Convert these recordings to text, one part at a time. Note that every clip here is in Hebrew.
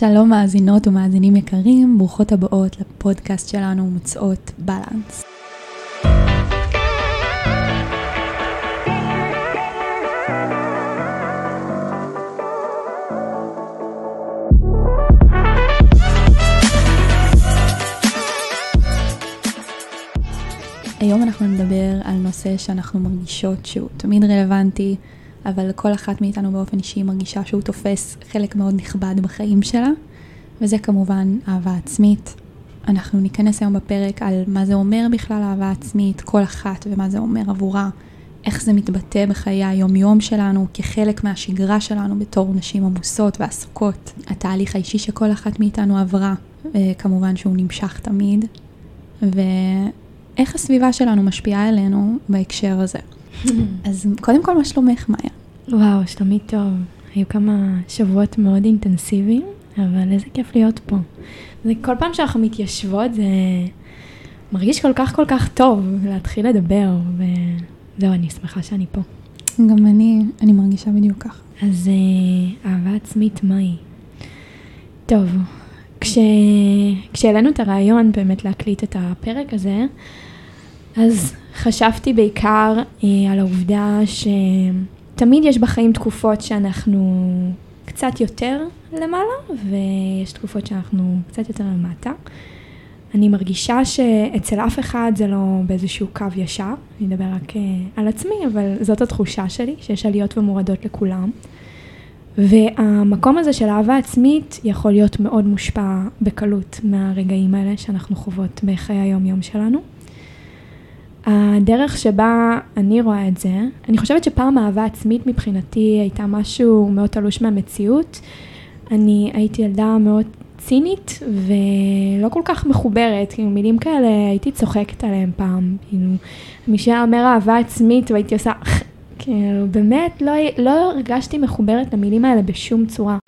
שלום מאזינות ומאזינים יקרים, ברוכות הבאות לפודקאסט שלנו מוצאות בלנס. היום אנחנו נדבר על נושא שאנחנו מרגישות שהוא תמיד רלוונטי, אבל כל אחת מאיתנו באופן אישי מרגישה שהוא תופס חלק מאוד נכבד בחיים שלה, וזה כמובן אהבה עצמית. אנחנו ניכנס היום בפרק על מה זה אומר בכלל אהבה עצמית, כל אחת ומה זה אומר עבורה, איך זה מתבטא בחיי היום-יום שלנו כחלק מהשגרה שלנו בתור נשים עמוסות ועסוקות, התהליך האישי שכל אחת מאיתנו עברה, וכמובן שהוא נמשך תמיד, ואיך הסביבה שלנו משפיעה עלינו בהקשר הזה. אז קודם כל, מה שלומך, מאיה? וואו, שלומי טוב. היו כמה שבועות מאוד אינטנסיביים, אבל איזה כיף להיות פה. זה כל פעם שאנחנו מתיישבות, זה מרגיש כל כך כל כך טוב להתחיל לדבר, וזהו, אני שמחה שאני פה. גם אני, אני מרגישה בדיוק ככה. אז אה, אהבה עצמית, מהי? טוב, כש... כשהעלינו את הרעיון באמת להקליט את הפרק הזה, אז חשבתי בעיקר אה, על העובדה שתמיד יש בחיים תקופות שאנחנו קצת יותר למעלה, ויש תקופות שאנחנו קצת יותר למטה. אני מרגישה שאצל אף אחד זה לא באיזשהו קו ישר, אני אדבר רק אה, על עצמי, אבל זאת התחושה שלי, שיש עליות ומורדות לכולם. והמקום הזה של אהבה עצמית יכול להיות מאוד מושפע בקלות מהרגעים האלה שאנחנו חוות בחיי היום-יום שלנו. הדרך שבה אני רואה את זה, אני חושבת שפעם אהבה עצמית מבחינתי הייתה משהו מאוד תלוש מהמציאות. אני הייתי ילדה מאוד צינית ולא כל כך מחוברת, כאילו מילים כאלה הייתי צוחקת עליהם פעם, כאילו מי שהיה אומר אהבה עצמית והייתי עושה, כאילו באמת לא, לא הרגשתי מחוברת למילים האלה בשום צורה.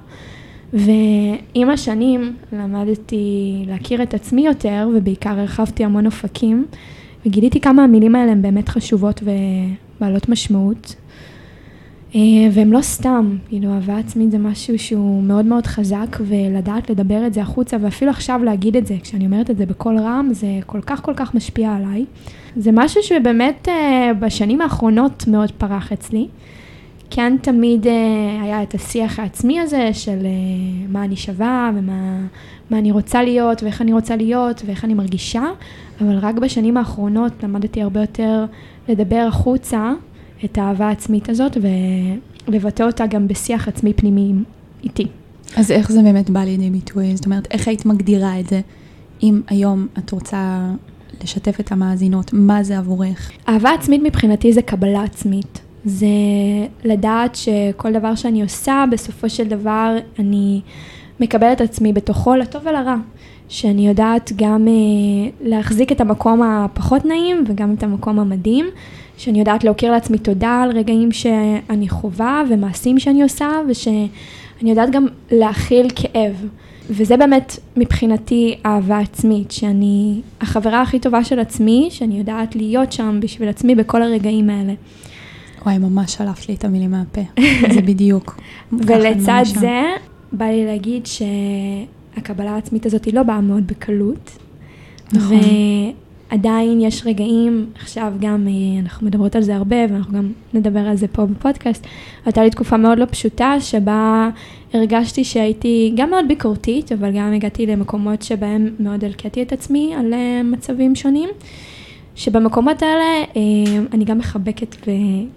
ועם השנים למדתי להכיר את עצמי יותר ובעיקר הרחבתי המון אופקים. וגיליתי כמה המילים האלה הן באמת חשובות ובעלות משמעות. אה, והן לא סתם, כאילו אהבה עצמית זה משהו שהוא מאוד מאוד חזק ולדעת לדבר את זה החוצה ואפילו עכשיו להגיד את זה, כשאני אומרת את זה בקול רם, זה כל כך כל כך משפיע עליי. זה משהו שבאמת אה, בשנים האחרונות מאוד פרח אצלי. כן תמיד אה, היה את השיח העצמי הזה של מה אני שווה ומה אני רוצה להיות ואיך אני רוצה להיות ואיך אני מרגישה, אבל רק בשנים האחרונות למדתי הרבה יותר לדבר החוצה את האהבה העצמית הזאת ולבטא אותה גם בשיח עצמי פנימי איתי. אז איך זה באמת בא לידי ביטוי? זאת אומרת, איך היית מגדירה את זה, אם היום את רוצה לשתף את המאזינות, מה זה עבורך? אהבה עצמית מבחינתי זה קבלה עצמית. זה לדעת שכל דבר שאני עושה, בסופו של דבר אני מקבלת עצמי בתוכו לטוב ולרע. שאני יודעת גם אה, להחזיק את המקום הפחות נעים וגם את המקום המדהים, שאני יודעת להכיר לעצמי תודה על רגעים שאני חווה ומעשים שאני עושה, ושאני יודעת גם להכיל כאב. וזה באמת מבחינתי אהבה עצמית, שאני החברה הכי טובה של עצמי, שאני יודעת להיות שם בשביל עצמי בכל הרגעים האלה. וואי, ממש שלפת לי את המילים מהפה, זה בדיוק. ולצד זה, בא לי להגיד ש... הקבלה העצמית הזאת היא לא באה מאוד בקלות. נכון. ועדיין יש רגעים, עכשיו גם אה, אנחנו מדברות על זה הרבה ואנחנו גם נדבר על זה פה בפודקאסט, הייתה לי תקופה מאוד לא פשוטה שבה הרגשתי שהייתי גם מאוד ביקורתית, אבל גם הגעתי למקומות שבהם מאוד הלקטתי את עצמי על אה, מצבים שונים. שבמקומות האלה אה, אני גם מחבקת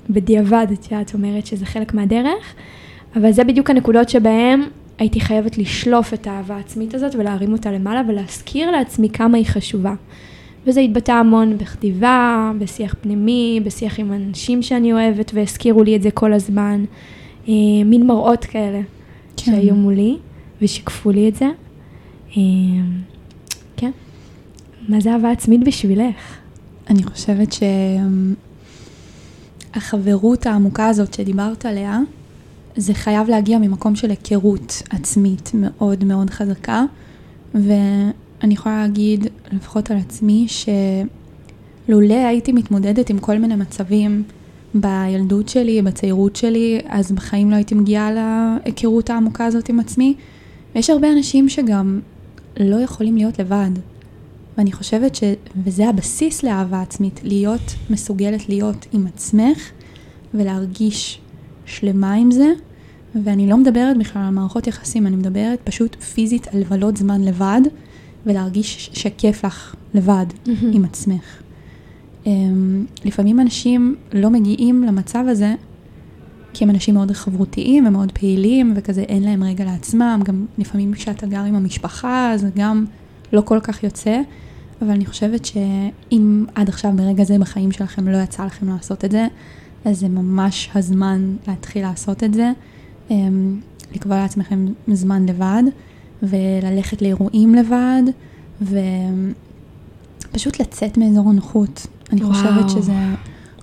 בדיעבד, את יודעת, אומרת שזה חלק מהדרך, אבל זה בדיוק הנקודות שבהן הייתי חייבת לשלוף את האהבה העצמית הזאת ולהרים אותה למעלה ולהזכיר לעצמי כמה היא חשובה. וזה התבטא המון בכתיבה, בשיח פנימי, בשיח עם אנשים שאני אוהבת והזכירו לי את זה כל הזמן. אה, מין מראות כאלה כן. שהיו מולי ושיקפו לי את זה. אה, כן. מה זה אהבה עצמית בשבילך? אני חושבת שהחברות העמוקה הזאת שדיברת עליה, זה חייב להגיע ממקום של היכרות עצמית מאוד מאוד חזקה, ואני יכולה להגיד, לפחות על עצמי, שלולא הייתי מתמודדת עם כל מיני מצבים בילדות שלי, בצעירות שלי, אז בחיים לא הייתי מגיעה להיכרות העמוקה הזאת עם עצמי, ויש הרבה אנשים שגם לא יכולים להיות לבד. ואני חושבת ש... וזה הבסיס לאהבה עצמית, להיות מסוגלת להיות עם עצמך ולהרגיש שלמה עם זה. ואני לא מדברת בכלל על מערכות יחסים, אני מדברת פשוט פיזית על לבלות זמן לבד ולהרגיש שכיף לך לבד Mm-hmm. עם עצמך. אמ, לפעמים אנשים לא מגיעים למצב הזה כי הם אנשים מאוד חברותיים ומאוד פעילים וכזה אין להם רגע לעצמם, גם לפעמים כשאתה גר עם המשפחה זה גם לא כל כך יוצא, אבל אני חושבת שאם עד עכשיו ברגע זה בחיים שלכם לא יצא לכם לעשות את זה, אז זה ממש הזמן להתחיל לעשות את זה, אמ, לקבוע לעצמכם זמן לבד וללכת לאירועים לבד ופשוט לצאת מאזור הנוחות. אני וואו. חושבת שזה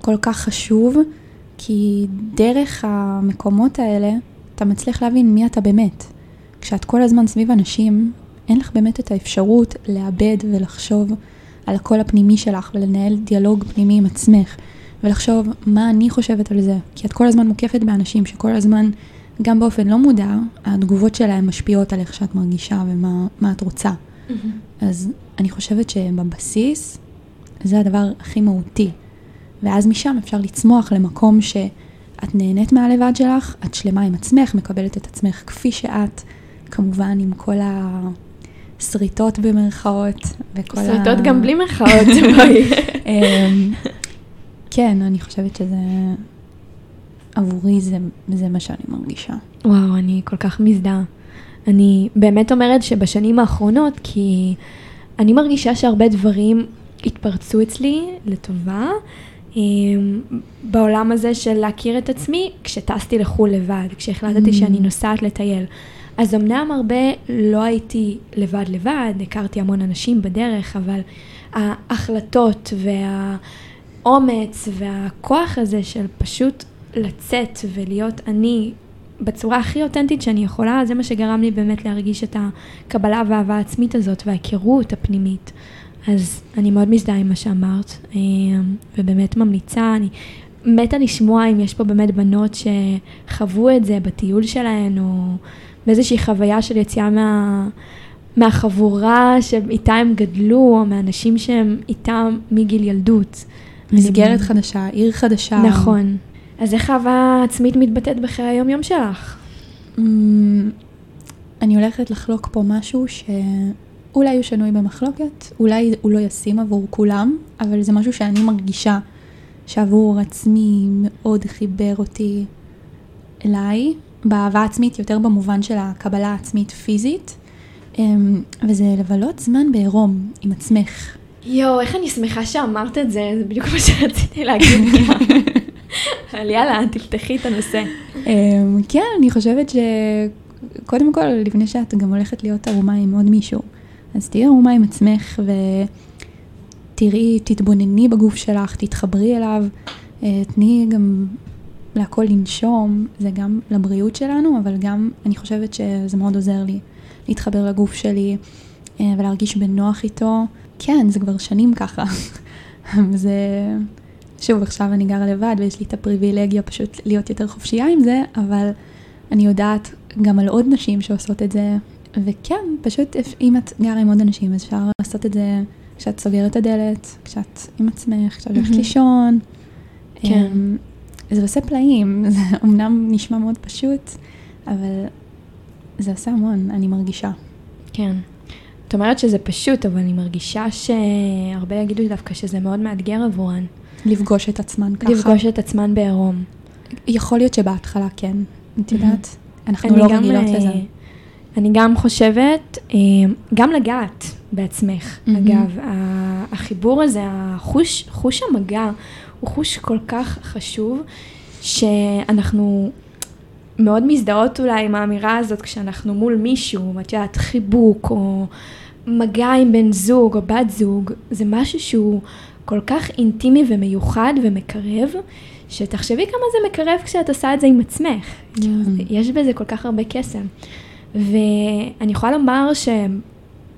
כל כך חשוב, כי דרך המקומות האלה אתה מצליח להבין מי אתה באמת. כשאת כל הזמן סביב אנשים, אין לך באמת את האפשרות לאבד ולחשוב על הקול הפנימי שלך ולנהל דיאלוג פנימי עם עצמך ולחשוב מה אני חושבת על זה. כי את כל הזמן מוקפת באנשים שכל הזמן, גם באופן לא מודע, התגובות שלהם משפיעות על איך שאת מרגישה ומה מה את רוצה. אז אני חושבת שבבסיס זה הדבר הכי מהותי. ואז משם אפשר לצמוח למקום שאת נהנית מהלבד שלך, את שלמה עם עצמך, מקבלת את עצמך כפי שאת, כמובן עם כל השריטות במרכאות. וכל ה- גם בלי בואי. אמ, כן, אני חושבת שזה, עבורי זה, זה מה שאני מרגישה. וואו, אני כל כך מזדהה. אני באמת אומרת שבשנים האחרונות, כי אני מרגישה שהרבה דברים התפרצו אצלי לטובה, אמ, בעולם הזה של להכיר את עצמי, כשטסתי לחו"ל לבד, כשהחלטתי Mm. שאני נוסעת לטייל. אז אמנם הרבה לא הייתי לבד לבד, הכרתי המון אנשים בדרך, אבל ההחלטות והאומץ והכוח הזה של פשוט לצאת ולהיות אני בצורה הכי אותנטית שאני יכולה, זה מה שגרם לי באמת להרגיש את הקבלה והאהבה העצמית הזאת וההיכרות הפנימית. אז אני מאוד מזדהה עם מה שאמרת, אה, ובאמת ממליצה, אני מתה לשמוע אם יש פה באמת בנות שחוו את זה בטיול שלהן, או באיזושהי חוויה של יציאה מה, מהחבורה שאיתה הם גדלו, או מאנשים שהם איתם מגיל ילדות. מסגרת חדשה, עיר חדשה. נכון. אז איך אהבה עצמית מתבטאת בחיי היום-יום שלך? אמ, אני הולכת לחלוק פה משהו שאולי הוא שנוי במחלוקת, אולי הוא לא ישים עבור כולם, אבל זה משהו שאני מרגישה שעבור עצמי מאוד חיבר אותי אליי, באהבה עצמית יותר במובן של הקבלה העצמית פיזית, אמ, וזה לבלות זמן בעירום עם עצמך. יואו, איך אני שמחה שאמרת את זה, זה בדיוק מה שרציתי להגיד. אבל יאללה, תפתחי את הנושא. אמ, כן, אני חושבת שקודם כל, לפני שאת גם הולכת להיות ערומה עם עוד מישהו, אז תהיי ערומה עם עצמך ותראי, תתבונני בגוף שלך, תתחברי אליו, אה, תני גם להכל לנשום, זה גם לבריאות שלנו, אבל גם אני חושבת שזה מאוד עוזר לי להתחבר לגוף שלי אה, ולהרגיש בנוח איתו. כן, זה כבר שנים ככה. זה... שוב, עכשיו אני גרה לבד ויש לי את הפריבילגיה פשוט להיות יותר חופשייה עם זה, אבל אני יודעת גם על עוד נשים שעושות את זה, וכן, פשוט אם את גרה עם עוד אנשים, אז אפשר לעשות את זה כשאת סוגרת את הדלת, כשאת עם עצמך, כשאת הולכת. לישון. כן. זה עושה פלאים, זה אמנם נשמע מאוד פשוט, אבל זה עושה המון, אני מרגישה. כן. את אומרת שזה פשוט, אבל אני מרגישה שהרבה יגידו דווקא שזה מאוד מאתגר עבורן. לפגוש את עצמן ככה. לפגוש את עצמן בעירום. יכול להיות שבהתחלה כן, את מהמם. יודעת? אנחנו לא רגילות אה, לזה. אני גם חושבת, אה, גם לגעת בעצמך. מהמם. אגב, החיבור הזה, החוש, חוש המגע, הוא חוש כל כך חשוב, שאנחנו מאוד מזדהות אולי עם האמירה הזאת כשאנחנו מול מישהו, את יודעת, חיבוק או מגע עם בן זוג או בת זוג, זה משהו שהוא כל כך אינטימי ומיוחד ומקרב, שתחשבי כמה זה מקרב כשאת עושה את זה עם עצמך. כן. יש בזה כל כך הרבה קסם. ואני יכולה לומר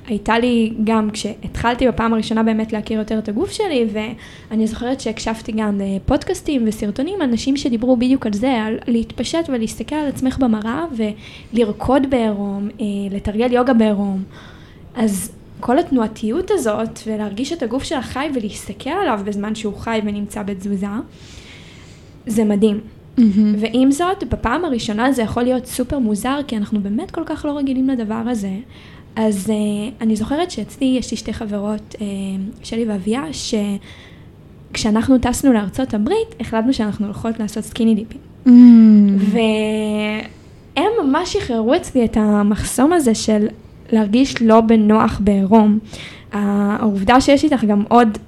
הייתה לי גם כשהתחלתי בפעם הראשונה באמת להכיר יותר את הגוף שלי, ואני זוכרת שהקשבתי גם לפודקאסטים וסרטונים, אנשים שדיברו בדיוק על זה, על להתפשט ולהסתכל על עצמך במראה ולרקוד בעירום, אה, לתרגל יוגה בעירום. אז כל התנועתיות הזאת, ולהרגיש את הגוף שלך חי ולהסתכל עליו בזמן שהוא חי ונמצא בתזוזה, זה מדהים. Mm-hmm. ועם זאת, בפעם הראשונה זה יכול להיות סופר מוזר, כי אנחנו באמת כל כך לא רגילים לדבר הזה. אז uh, אני זוכרת שאצלי יש לי שתי חברות, uh, שלי ואביה, שכשאנחנו טסנו לארצות הברית, החלטנו שאנחנו הולכות לעשות סקיני דיפים. Mm. והם ממש שחררו אצלי את המחסום הזה של להרגיש לא בנוח בעירום. העובדה שיש איתך גם עוד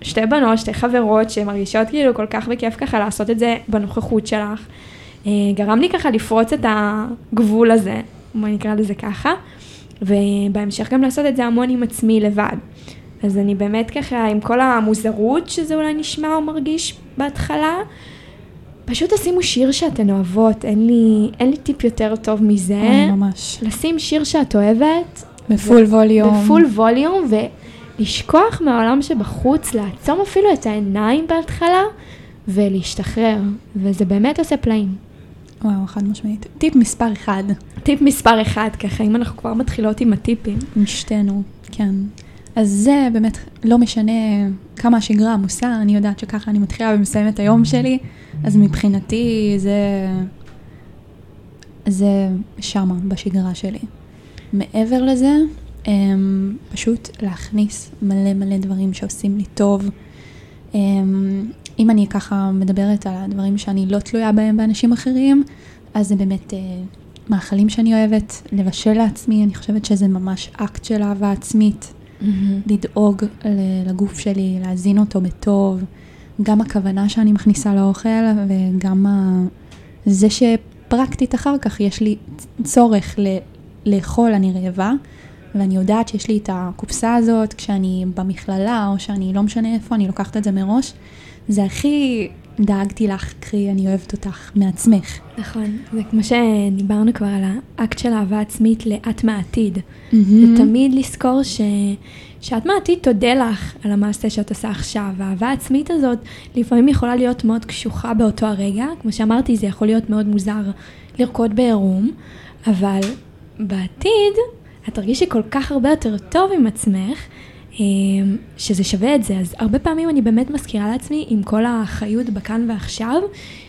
שתי בנות, שתי חברות שמרגישות כאילו כל כך בכיף ככה לעשות את זה בנוכחות שלך, אה, גרם לי ככה לפרוץ את הגבול הזה, בוא נקרא לזה ככה, ובהמשך גם לעשות את זה המון עם עצמי לבד. אז אני באמת ככה, עם כל המוזרות שזה אולי נשמע או מרגיש בהתחלה, פשוט תשימו שיר שאתן אוהבות, אין לי, אין לי טיפ יותר טוב מזה. אין ממש. לשים שיר שאת אוהבת. בפול ווליום. בפול ווליום, ולשכוח מהעולם שבחוץ, לעצום אפילו את העיניים בהתחלה, ולהשתחרר, וזה באמת עושה פלאים. וואו, חד משמעית. טיפ מספר אחד. טיפ מספר אחד, ככה, אם אנחנו כבר מתחילות עם הטיפים. עם שתינו, כן. אז זה באמת לא משנה כמה השגרה עמוסה, אני יודעת שככה אני מתחילה ומסיימת היום שלי, אז מבחינתי זה, זה שמה בשגרה שלי. מעבר לזה, הם, פשוט להכניס מלא מלא דברים שעושים לי טוב. אם אני ככה מדברת על הדברים שאני לא תלויה בהם באנשים אחרים, אז זה באמת אה, מאכלים שאני אוהבת, לבשל לעצמי, אני חושבת שזה ממש אקט של אהבה עצמית. mm-hmm. לדאוג לגוף שלי, להזין אותו בטוב, גם הכוונה שאני מכניסה לאוכל וגם ה... זה שפרקטית אחר כך יש לי צורך ל... לאכול, אני רעבה, ואני יודעת שיש לי את הקופסה הזאת כשאני במכללה או שאני לא משנה איפה, אני לוקחת את זה מראש. זה הכי דאגתי לך, קרי, אני אוהבת אותך מעצמך. נכון, זה כמו שדיברנו כבר על האקט של אהבה עצמית לאט מהעתיד. Mm-hmm. ותמיד לזכור ש... שאת מהעתיד תודה לך על המעשה שאת עושה עכשיו. האהבה העצמית הזאת לפעמים יכולה להיות מאוד קשוחה באותו הרגע. כמו שאמרתי, זה יכול להיות מאוד מוזר לרקוד בעירום, אבל בעתיד את תרגישי כל כך הרבה יותר טוב עם עצמך, שזה שווה את זה. אז הרבה פעמים אני באמת מזכירה לעצמי, עם כל החיות בכאן ועכשיו,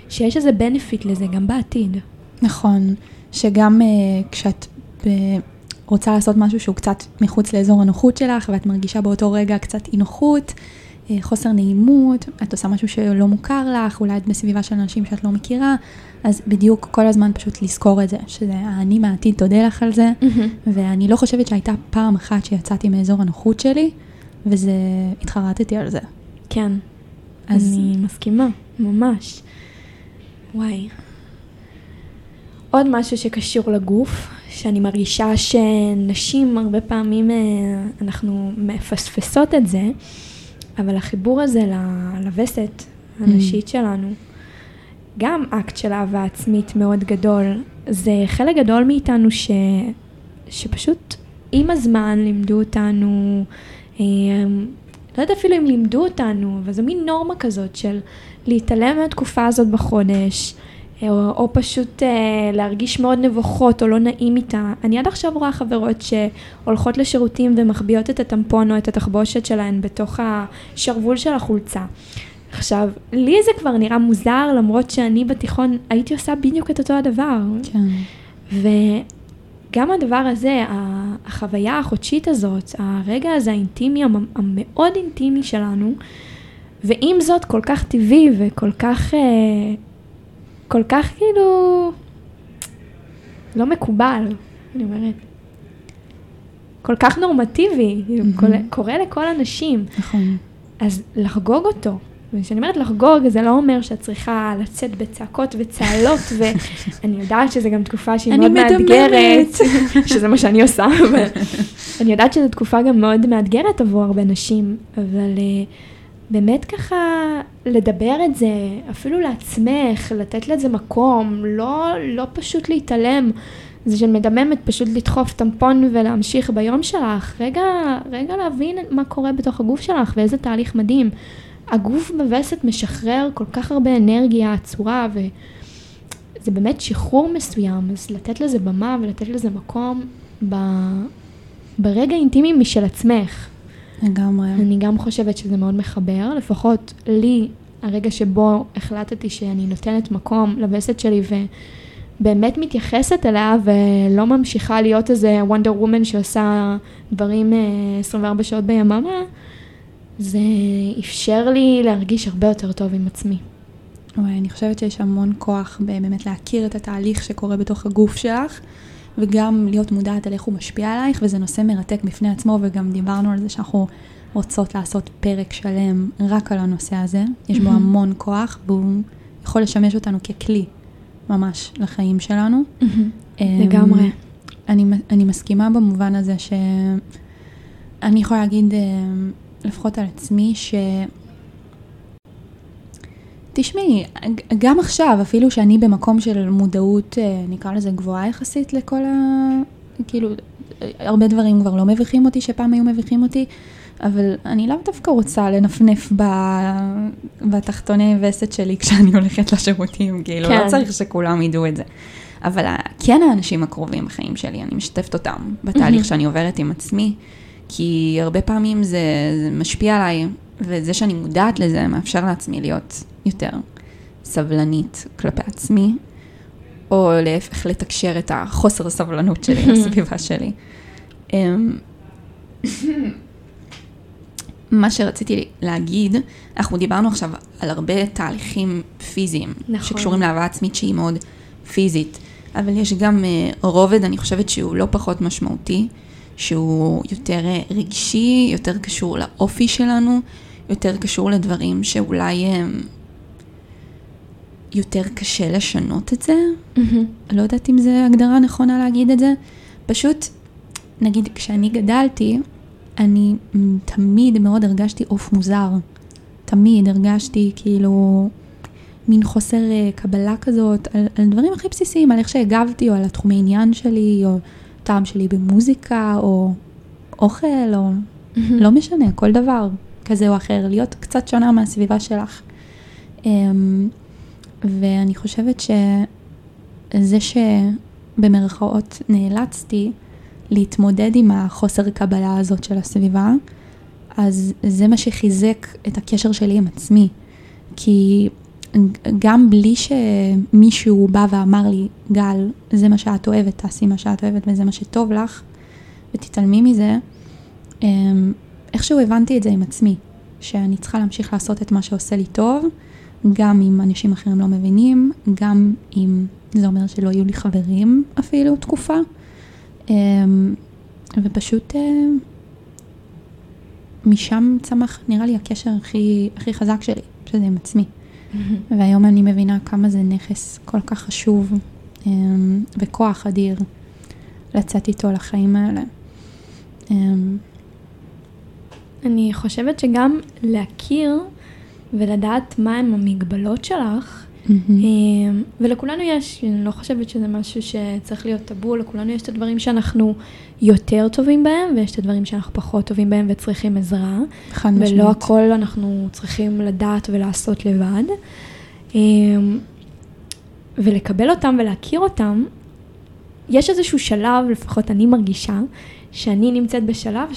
שיש איזה בנפיט לזה גם בעתיד. נכון, שגם uh, כשאת uh, רוצה לעשות משהו שהוא קצת מחוץ לאזור הנוחות שלך, ואת מרגישה באותו רגע קצת אי נוחות, חוסר נעימות, את עושה משהו שלא מוכר לך, אולי את בסביבה של אנשים שאת לא מכירה, אז בדיוק כל הזמן פשוט לזכור את זה, שזה אני מהעתיד תודה לך על זה, mm-hmm. ואני לא חושבת שהייתה פעם אחת שיצאתי מאזור הנוחות שלי, וזה, התחרטתי על זה. כן, אז... אני מסכימה, ממש. וואי. עוד משהו שקשור לגוף, שאני מרגישה שנשים הרבה פעמים אה, אנחנו מפספסות את זה, אבל החיבור הזה לווסת הנשית mm. שלנו, גם אקט של אהבה עצמית מאוד גדול. זה חלק גדול מאיתנו ש... שפשוט עם הזמן לימדו אותנו, אה, לא יודעת אפילו אם לימדו אותנו, אבל זו מין נורמה כזאת של להתעלם מהתקופה הזאת בחודש, או, או פשוט אה, להרגיש מאוד נבוכות או לא נעים איתה. אני עד עכשיו רואה חברות שהולכות לשירותים ומחביאות את הטמפון או את התחבושת שלהן בתוך השרוול של החולצה. עכשיו, לי זה כבר נראה מוזר, למרות שאני בתיכון הייתי עושה בדיוק את אותו הדבר. כן. וגם הדבר הזה, החוויה החודשית הזאת, הרגע הזה האינטימי, המאוד אינטימי שלנו, ועם זאת כל כך טבעי וכל כך, אה, כל כך כאילו, לא מקובל, אני אומרת. כל כך נורמטיבי, mm-hmm. קורה לכל הנשים. נכון. אז לחגוג אותו, וכשאני אומרת לחגוג, זה לא אומר שאת צריכה לצאת בצעקות וצהלות, ואני יודעת שזו גם תקופה שהיא מאוד מאתגרת, שזה מה שאני עושה, אבל אני יודעת שזו תקופה גם מאוד מאתגרת עבור הרבה נשים, אבל uh, באמת ככה לדבר את זה, אפילו לעצמך, לתת לזה מקום, לא, לא פשוט להתעלם זה של מדממת פשוט לדחוף טמפון ולהמשיך ביום שלך, רגע, רגע להבין מה קורה בתוך הגוף שלך ואיזה תהליך מדהים. הגוף בווסת משחרר כל כך הרבה אנרגיה עצורה וזה באמת שחרור מסוים, אז לתת לזה במה ולתת לזה מקום ב... ברגע אינטימי משל עצמך. לגמרי. אני גם חושבת שזה מאוד מחבר, לפחות לי, הרגע שבו החלטתי שאני נותנת מקום לווסת שלי ובאמת מתייחסת אליה ולא ממשיכה להיות איזה וונדר וומן שעושה דברים 24 אה, שעות ביממה, זה אפשר לי להרגיש הרבה יותר טוב עם עצמי. אני חושבת שיש המון כוח באמת להכיר את התהליך שקורה בתוך הגוף שלך. וגם להיות מודעת על איך הוא משפיע עלייך, וזה נושא מרתק בפני עצמו, וגם דיברנו על זה שאנחנו רוצות לעשות פרק שלם רק על הנושא הזה. יש בו המון כוח, והוא יכול לשמש אותנו ככלי ממש לחיים שלנו. אמ, לגמרי. אני, אני מסכימה במובן הזה שאני יכולה להגיד, אמ, לפחות על עצמי, ש... תשמעי, גם עכשיו, אפילו שאני במקום של מודעות, אה, נקרא לזה גבוהה יחסית לכל ה... כאילו, הרבה דברים כבר לא מביכים אותי שפעם היו מביכים אותי, אבל אני לאו דווקא רוצה לנפנף ב... בתחתוני וסת שלי כשאני הולכת לשירותים, כאילו, לא כן. לא צריך שכולם ידעו את זה. אבל כן האנשים הקרובים בחיים שלי, אני משתפת אותם בתהליך שאני עוברת עם עצמי, כי הרבה פעמים זה, זה משפיע עליי, וזה שאני מודעת לזה מאפשר לעצמי להיות יותר סבלנית כלפי עצמי, או להפך לתקשר את החוסר הסבלנות שלי לסביבה שלי. אמ, מה שרציתי להגיד, אנחנו דיברנו עכשיו על הרבה תהליכים פיזיים, נכון. שקשורים לאהבה עצמית שהיא מאוד פיזית, אבל יש גם uh, רובד, אני חושבת שהוא לא פחות משמעותי, שהוא יותר uh, רגשי, יותר קשור לאופי שלנו, יותר קשור לדברים שאולי um, יותר קשה לשנות את זה. Mm-hmm. לא יודעת אם זו הגדרה נכונה להגיד את זה. פשוט, נגיד, כשאני גדלתי, אני תמיד מאוד הרגשתי עוף מוזר. תמיד הרגשתי כאילו מין חוסר אה, קבלה כזאת על, על דברים הכי בסיסיים, על איך שהגבתי, או על התחומי עניין שלי, או טעם שלי במוזיקה, או אוכל, או mm-hmm. לא משנה, כל דבר כזה או אחר, להיות קצת שונה מהסביבה שלך. אמ, ואני חושבת שזה שבמרכאות נאלצתי להתמודד עם החוסר קבלה הזאת של הסביבה, אז זה מה שחיזק את הקשר שלי עם עצמי. כי גם בלי שמישהו בא ואמר לי, גל, זה מה שאת אוהבת, תעשי מה שאת אוהבת וזה מה שטוב לך, ותתעלמי מזה, אמ, איכשהו הבנתי את זה עם עצמי, שאני צריכה להמשיך לעשות את מה שעושה לי טוב, גם אם אנשים אחרים לא מבינים, גם אם זה אומר שלא יהיו לי חברים אפילו תקופה, אמ, ופשוט אה, משם צמח נראה לי הקשר הכי, הכי חזק שלי, שזה עם עצמי. והיום אני מבינה כמה זה נכס כל כך חשוב אמ, וכוח אדיר לצאת איתו לחיים האלה. אני חושבת שגם להכיר ולדעת מהם המגבלות שלך, mm-hmm. ולכולנו יש, אני לא חושבת שזה משהו שצריך להיות טאבו, לכולנו יש את הדברים שאנחנו יותר טובים בהם, ויש את הדברים שאנחנו פחות טובים בהם וצריכים עזרה. חד משמעית. ולא הכל אנחנו צריכים לדעת ולעשות לבד. אמ, ולקבל אותם ולהכיר אותם, יש איזשהו שלב, לפחות אני מרגישה, שאני נמצאת בשלב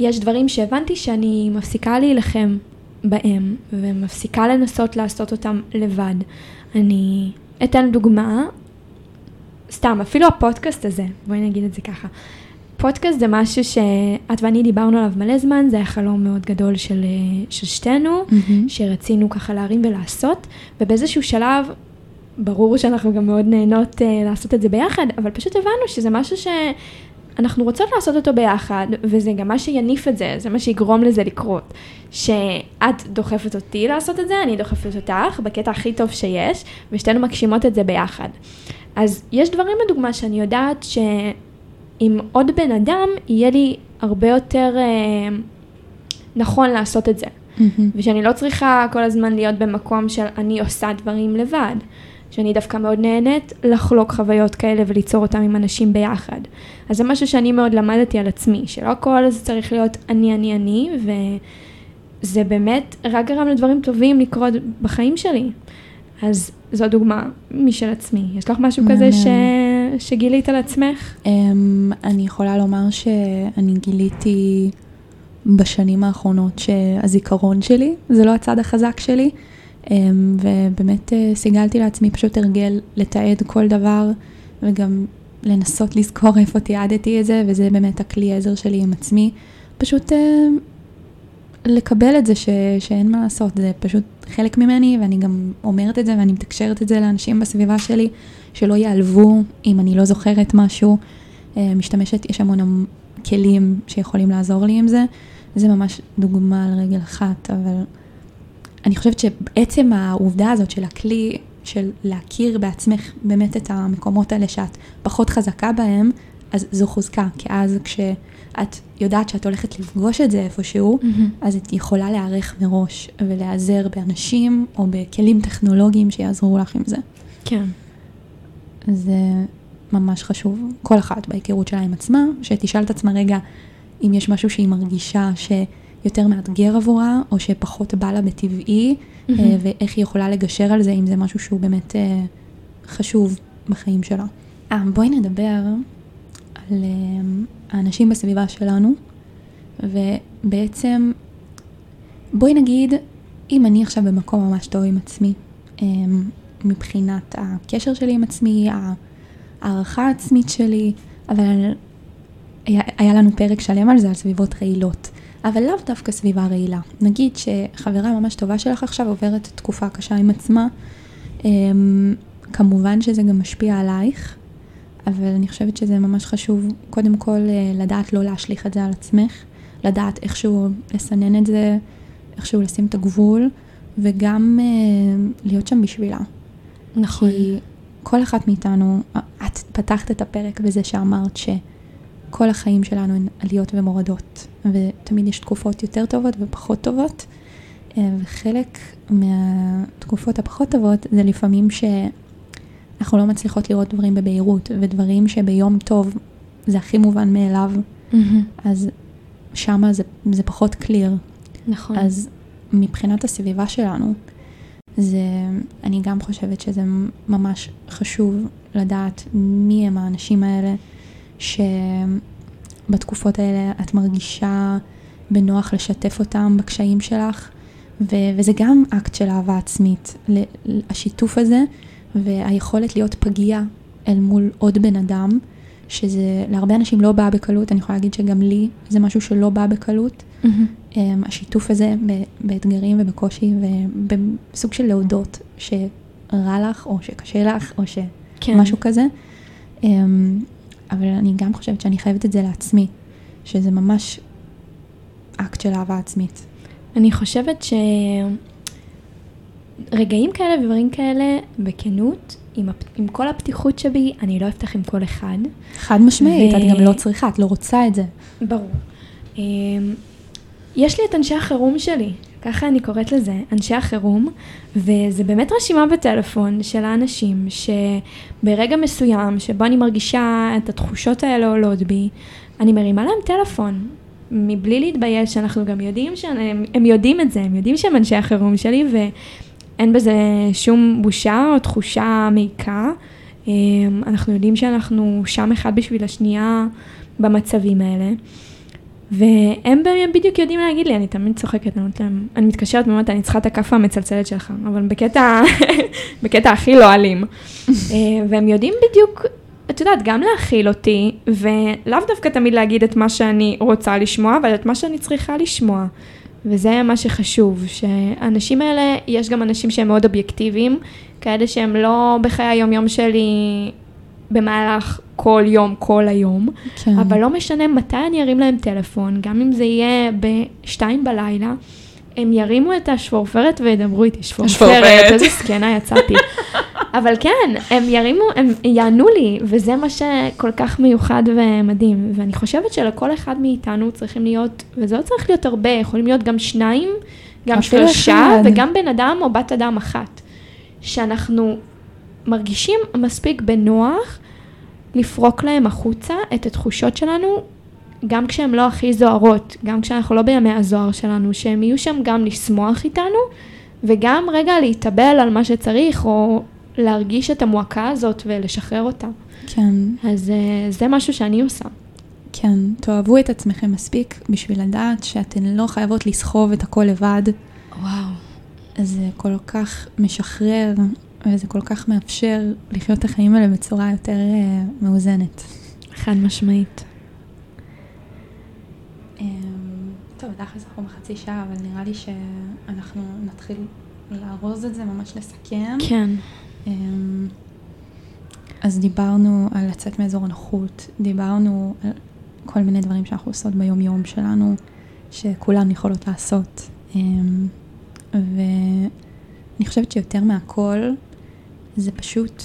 שיש דברים שהבנתי שאני מפסיקה להילחם בהם, ומפסיקה לנסות לעשות אותם לבד. אני אתן דוגמה, סתם, אפילו הפודקאסט הזה, בואי נגיד את זה ככה. פודקאסט זה משהו שאת ואני דיברנו עליו מלא זמן, זה היה חלום מאוד גדול של, של שתינו, mm-hmm. שרצינו ככה להרים ולעשות, ובאיזשהו שלב, ברור שאנחנו גם מאוד נהנות uh, לעשות את זה ביחד, אבל פשוט הבנו שזה משהו ש... אנחנו רוצות לעשות אותו ביחד, וזה גם מה שיניף את זה, זה מה שיגרום לזה לקרות. שאת דוחפת אותי לעשות את זה, אני דוחפת אותך, בקטע הכי טוב שיש, ושתינו מגשימות את זה ביחד. אז יש דברים לדוגמה שאני יודעת שעם עוד בן אדם, יהיה לי הרבה יותר אה, נכון לעשות את זה. Mm-hmm. ושאני לא צריכה כל הזמן להיות במקום של אני עושה דברים לבד. שאני דווקא מאוד נהנית לחלוק חוויות כאלה וליצור אותם עם אנשים ביחד. אז זה משהו שאני מאוד למדתי על עצמי, שלא הכל זה צריך להיות אני, אני, אני, וזה באמת רק גרם לדברים טובים לקרות בחיים שלי. אז זו דוגמה משל עצמי. יש לך משהו כזה ש... שגילית על עצמך? Um, אני יכולה לומר שאני גיליתי בשנים האחרונות שהזיכרון שלי זה לא הצד החזק שלי, ובאמת uh, סיגלתי לעצמי פשוט הרגל לתעד כל דבר, וגם לנסות לזכור איפה תיעדתי את זה, וזה באמת הכלי עזר שלי עם עצמי. פשוט uh, לקבל את זה ש, שאין מה לעשות, זה פשוט חלק ממני, ואני גם אומרת את זה ואני מתקשרת את זה לאנשים בסביבה שלי, שלא ייעלבו אם אני לא זוכרת משהו. אה, משתמשת, יש המון כלים שיכולים לעזור לי עם זה. זה ממש דוגמה על רגל אחת, אבל אני חושבת שבעצם העובדה הזאת של הכלי, של להכיר בעצמך באמת את המקומות האלה שאת פחות חזקה בהם, אז זו חוזקה, כי אז כשאת יודעת שאת הולכת לפגוש את זה איפשהו, mm-hmm. אז את יכולה להיערך מראש ולהיעזר באנשים או בכלים טכנולוגיים שיעזרו לך עם זה. כן. זה ממש חשוב, כל אחת בהיכרות שלה עם עצמה, שתשאל את עצמה רגע אם יש משהו שהיא מרגישה שיותר מאתגר עבורה, או שפחות בא לה בטבעי, mm-hmm. ואיך היא יכולה לגשר על זה, אם זה משהו שהוא באמת אה, חשוב בחיים שלה. אה, בואי נדבר על אה, האנשים בסביבה שלנו, ובעצם, בואי נגיד, אם אני עכשיו במקום ממש טוב עם עצמי, מבחינת הקשר שלי עם עצמי, הערכה העצמית שלי, אבל היה, היה לנו פרק שלם על זה, על סביבות רעילות. אבל לאו דווקא סביבה רעילה. נגיד שחברה ממש טובה שלך עכשיו עוברת תקופה קשה עם עצמה, כמובן שזה גם משפיע עלייך, אבל אני חושבת שזה ממש חשוב, קודם כל אה, לדעת לא להשליך את זה על עצמך, לדעת איכשהו לסנן את זה, איכשהו לשים את הגבול, וגם אה, להיות שם בשבילה. נכון. כי כל אחת מאיתנו, את פתחת את הפרק בזה שאמרת שכל החיים שלנו הן עליות ומורדות, ותמיד יש תקופות יותר טובות ופחות טובות, אה, וחלק מהתקופות הפחות טובות זה לפעמים ש... אנחנו לא מצליחות לראות דברים בבהירות, ודברים שביום טוב זה הכי מובן מאליו, mm-hmm. אז שמה זה, זה פחות קליר. נכון. אז מבחינת הסביבה שלנו, זה, אני גם חושבת שזה ממש חשוב לדעת מי הם האנשים האלה, שבתקופות האלה את מרגישה בנוח לשתף אותם בקשיים שלך, ו- וזה גם אקט של אהבה עצמית, השיתוף הזה. והיכולת להיות פגיע אל מול עוד בן אדם, שזה להרבה אנשים לא בא בקלות, אני יכולה להגיד שגם לי זה משהו שלא בא בקלות. Mm-hmm. השיתוף הזה באתגרים ובקושי ובסוג של להודות שרע לך או שקשה לך או שמשהו כן. כזה. אמ, אבל אני גם חושבת שאני חייבת את זה לעצמי, שזה ממש אקט של אהבה עצמית. אני חושבת ש... רגעים כאלה ודברים כאלה, בכנות, עם, הפ... עם כל הפתיחות שבי, אני לא אפתח עם כל אחד. חד משמעית, ו... את גם לא צריכה, את לא רוצה את זה. ברור. אמ, יש לי את אנשי החירום שלי, ככה אני קוראת לזה, אנשי החירום, וזה באמת רשימה בטלפון של האנשים שברגע מסוים, שבו אני מרגישה את התחושות האלה עולות בי, אני מרימה להם טלפון, מבלי להתבייש, שאנחנו גם יודעים שהם הם יודעים את זה, הם יודעים שהם אנשי החירום שלי, ו... אין בזה שום בושה או תחושה מעיקה. אמ, אנחנו יודעים שאנחנו שם אחד בשביל השנייה במצבים האלה. והם בדיוק יודעים להגיד לי, אני תמיד צוחקת, אני אומרת להם, אני מתקשרת ואומרת, אני צריכה את הכאפה המצלצלת שלך, אבל בקטע, בקטע הכי לא אלים. אה, והם יודעים בדיוק, את יודעת, גם להכיל אותי, ולאו דווקא תמיד להגיד את מה שאני רוצה לשמוע, אבל את מה שאני צריכה לשמוע. וזה מה שחשוב, שהאנשים האלה, יש גם אנשים שהם מאוד אובייקטיביים, כאלה שהם לא בחיי היומיום שלי במהלך כל יום, כל היום, כן. אבל לא משנה מתי אני ארים להם טלפון, גם אם זה יהיה בשתיים בלילה, הם ירימו את השפורפרת וידברו איתי, שפורפרת, איזה זקנה יצאתי. אבל כן, הם ירימו, הם יענו לי, וזה מה שכל כך מיוחד ומדהים. ואני חושבת שלכל אחד מאיתנו צריכים להיות, וזה לא צריך להיות הרבה, יכולים להיות גם שניים, גם שלושה, וגם בן אדם או בת אדם אחת. שאנחנו מרגישים מספיק בנוח לפרוק להם החוצה את התחושות שלנו, גם כשהן לא הכי זוהרות, גם כשאנחנו לא בימי הזוהר שלנו, שהם יהיו שם גם לשמוח איתנו, וגם רגע להתאבל על מה שצריך, או להרגיש את המועקה הזאת ולשחרר אותה. כן. אז uh, זה משהו שאני עושה. כן, תאהבו את עצמכם מספיק בשביל לדעת שאתן לא חייבות לסחוב את הכל לבד. וואו. זה כל כך משחרר, וזה כל כך מאפשר לחיות את החיים האלה בצורה יותר uh, מאוזנת. חד משמעית. Um, טוב, תכלס אנחנו בחצי שעה, אבל נראה לי שאנחנו נתחיל לארוז את זה, ממש לסכם. כן. Um, אז דיברנו על לצאת מאזור הנוחות, דיברנו על כל מיני דברים שאנחנו עושות ביום-יום שלנו, שכולן יכולות לעשות. אמ, ואני חושבת שיותר מהכל, זה פשוט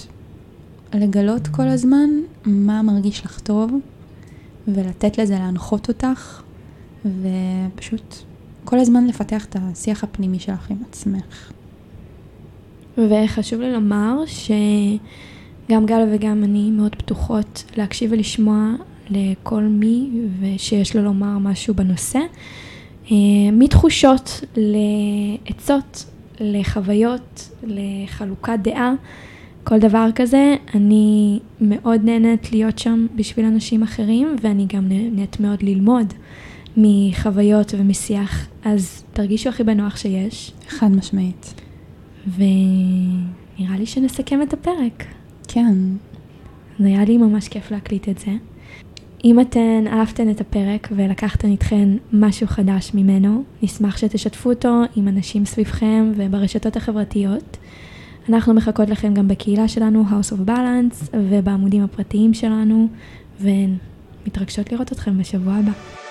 לגלות כל הזמן מה מרגיש לך טוב, ולתת לזה להנחות אותך, ופשוט כל הזמן לפתח את השיח הפנימי שלך עם עצמך. וחשוב לי לומר שגם גל וגם אני מאוד פתוחות להקשיב ולשמוע לכל מי שיש לו לומר משהו בנושא. אה, מתחושות לעצות, לחוויות, לחלוקת דעה, כל דבר כזה, אני מאוד נהנית להיות שם בשביל אנשים אחרים, ואני גם נהנית מאוד ללמוד מחוויות ומשיח, אז תרגישו הכי בנוח שיש. חד משמעית. ונראה לי שנסכם את הפרק. כן. זה היה לי ממש כיף להקליט את זה. אם אתן אהבתן את הפרק ולקחתן איתכן משהו חדש ממנו, נשמח שתשתפו אותו עם אנשים סביבכם וברשתות החברתיות. אנחנו מחכות לכם גם בקהילה שלנו, House of Balance, ובעמודים הפרטיים שלנו, ומתרגשות לראות אתכם בשבוע הבא.